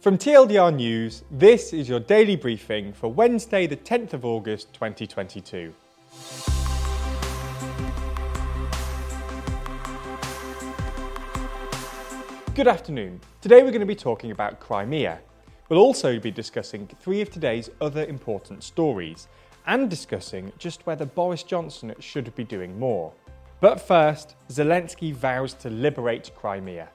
From TLDR News, this is your daily briefing for Wednesday, the 10th of August 2022. Good afternoon. Today we're going to be talking about Crimea. We'll also be discussing three of today's other important stories and discussing just whether Boris Johnson should be doing more. But first, Zelensky vows to liberate Crimea.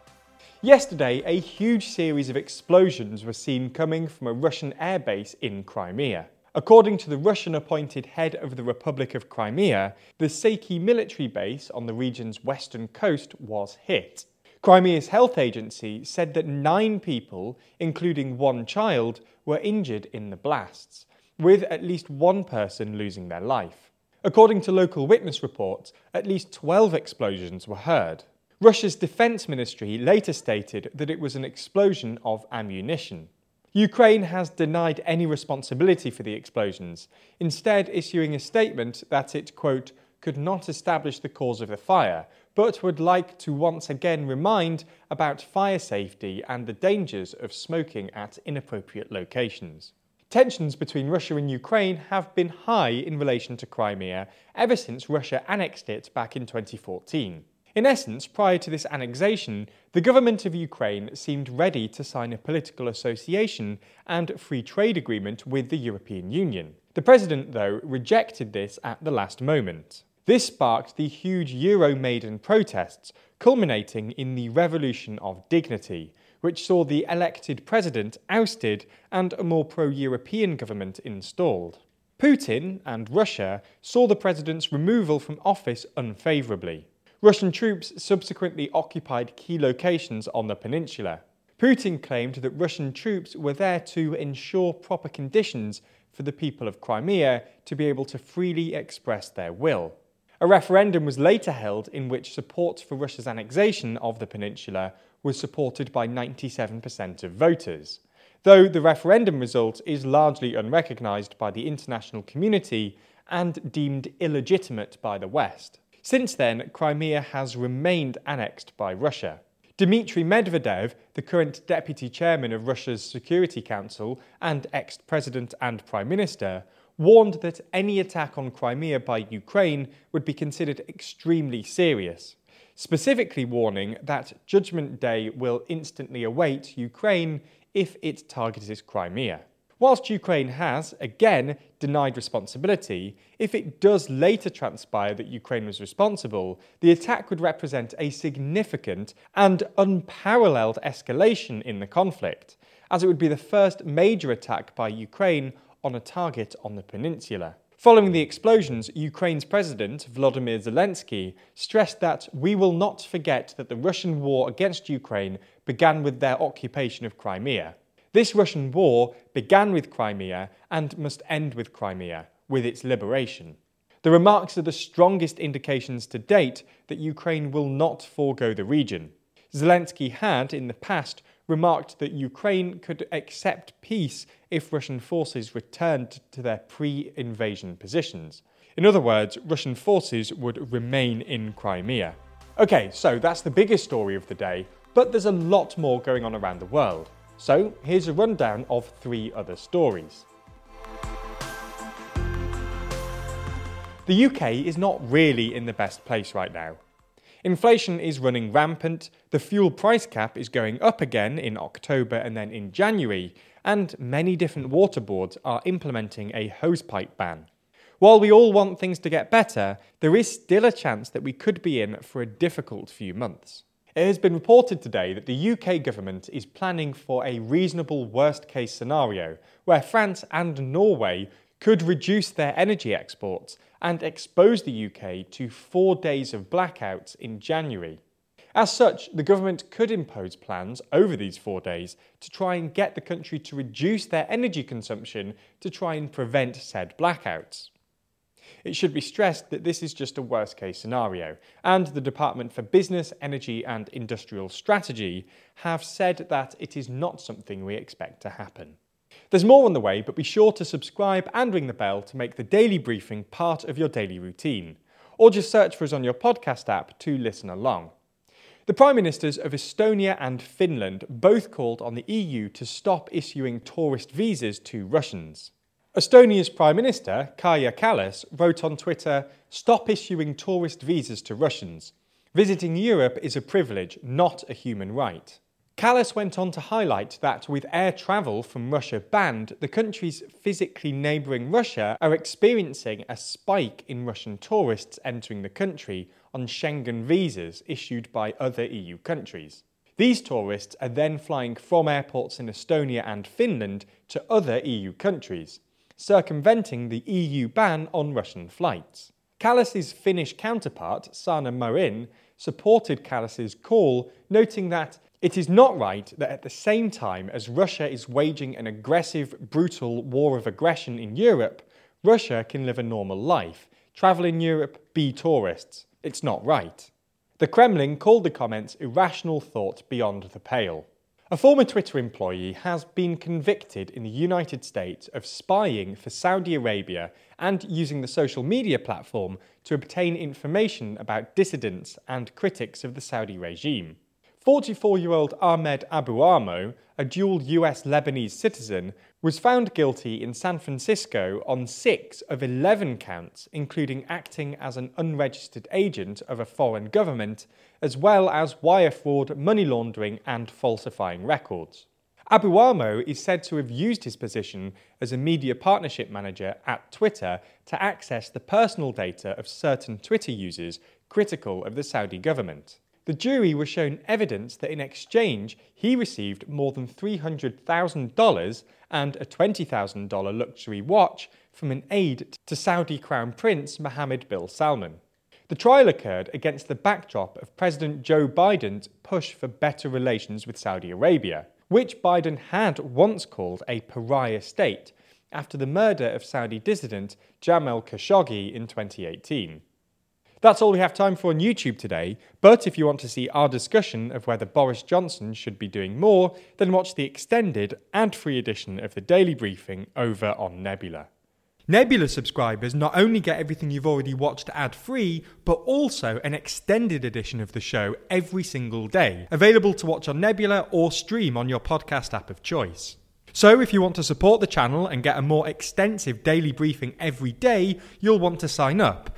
Yesterday, a huge series of explosions were seen coming from a Russian airbase in Crimea. According to the Russian appointed head of the Republic of Crimea, the Saki military base on the region's western coast was hit. Crimea's health agency said that nine people, including one child, were injured in the blasts, with at least one person losing their life. According to local witness reports, at least 12 explosions were heard. Russia's defense ministry later stated that it was an explosion of ammunition. Ukraine has denied any responsibility for the explosions, instead, issuing a statement that it, quote, could not establish the cause of the fire, but would like to once again remind about fire safety and the dangers of smoking at inappropriate locations. Tensions between Russia and Ukraine have been high in relation to Crimea ever since Russia annexed it back in 2014. In essence, prior to this annexation, the government of Ukraine seemed ready to sign a political association and free trade agreement with the European Union. The president, though, rejected this at the last moment. This sparked the huge Euro Euromaidan protests, culminating in the Revolution of Dignity, which saw the elected president ousted and a more pro European government installed. Putin and Russia saw the president's removal from office unfavourably. Russian troops subsequently occupied key locations on the peninsula. Putin claimed that Russian troops were there to ensure proper conditions for the people of Crimea to be able to freely express their will. A referendum was later held in which support for Russia's annexation of the peninsula was supported by 97% of voters. Though the referendum result is largely unrecognised by the international community and deemed illegitimate by the West. Since then, Crimea has remained annexed by Russia. Dmitry Medvedev, the current deputy chairman of Russia's Security Council and ex president and prime minister, warned that any attack on Crimea by Ukraine would be considered extremely serious, specifically warning that Judgment Day will instantly await Ukraine if it targets Crimea. Whilst Ukraine has, again, denied responsibility, if it does later transpire that Ukraine was responsible, the attack would represent a significant and unparalleled escalation in the conflict, as it would be the first major attack by Ukraine on a target on the peninsula. Following the explosions, Ukraine's president, Volodymyr Zelensky, stressed that we will not forget that the Russian war against Ukraine began with their occupation of Crimea. This Russian war began with Crimea and must end with Crimea, with its liberation. The remarks are the strongest indications to date that Ukraine will not forego the region. Zelensky had, in the past, remarked that Ukraine could accept peace if Russian forces returned to their pre invasion positions. In other words, Russian forces would remain in Crimea. Okay, so that's the biggest story of the day, but there's a lot more going on around the world. So here's a rundown of three other stories. The UK is not really in the best place right now. Inflation is running rampant, the fuel price cap is going up again in October and then in January, and many different water boards are implementing a hosepipe ban. While we all want things to get better, there is still a chance that we could be in for a difficult few months. It has been reported today that the UK government is planning for a reasonable worst case scenario where France and Norway could reduce their energy exports and expose the UK to four days of blackouts in January. As such, the government could impose plans over these four days to try and get the country to reduce their energy consumption to try and prevent said blackouts. It should be stressed that this is just a worst case scenario, and the Department for Business, Energy and Industrial Strategy have said that it is not something we expect to happen. There's more on the way, but be sure to subscribe and ring the bell to make the daily briefing part of your daily routine, or just search for us on your podcast app to listen along. The Prime Ministers of Estonia and Finland both called on the EU to stop issuing tourist visas to Russians. Estonia's Prime Minister, Kaja Kallas, wrote on Twitter Stop issuing tourist visas to Russians. Visiting Europe is a privilege, not a human right. Kallas went on to highlight that with air travel from Russia banned, the countries physically neighbouring Russia are experiencing a spike in Russian tourists entering the country on Schengen visas issued by other EU countries. These tourists are then flying from airports in Estonia and Finland to other EU countries, circumventing the EU ban on Russian flights. Kallas's Finnish counterpart, Sanna Marin, supported Kallas's call, noting that it is not right that at the same time as Russia is waging an aggressive, brutal war of aggression in Europe, Russia can live a normal life, travel in Europe, be tourists. It's not right. The Kremlin called the comments irrational thought beyond the pale. A former Twitter employee has been convicted in the United States of spying for Saudi Arabia and using the social media platform to obtain information about dissidents and critics of the Saudi regime. 44 year old Ahmed Abouammo, a dual US Lebanese citizen, was found guilty in San Francisco on six of 11 counts, including acting as an unregistered agent of a foreign government, as well as wire fraud, money laundering, and falsifying records. Abouammo is said to have used his position as a media partnership manager at Twitter to access the personal data of certain Twitter users critical of the Saudi government. The jury was shown evidence that in exchange he received more than $300,000 and a $20,000 luxury watch from an aide to Saudi Crown Prince Mohammed bin Salman. The trial occurred against the backdrop of President Joe Biden's push for better relations with Saudi Arabia, which Biden had once called a pariah state after the murder of Saudi dissident Jamal Khashoggi in 2018. That's all we have time for on YouTube today, but if you want to see our discussion of whether Boris Johnson should be doing more, then watch the extended ad free edition of the Daily Briefing over on Nebula. Nebula subscribers not only get everything you've already watched ad free, but also an extended edition of the show every single day, available to watch on Nebula or stream on your podcast app of choice. So, if you want to support the channel and get a more extensive daily briefing every day, you'll want to sign up.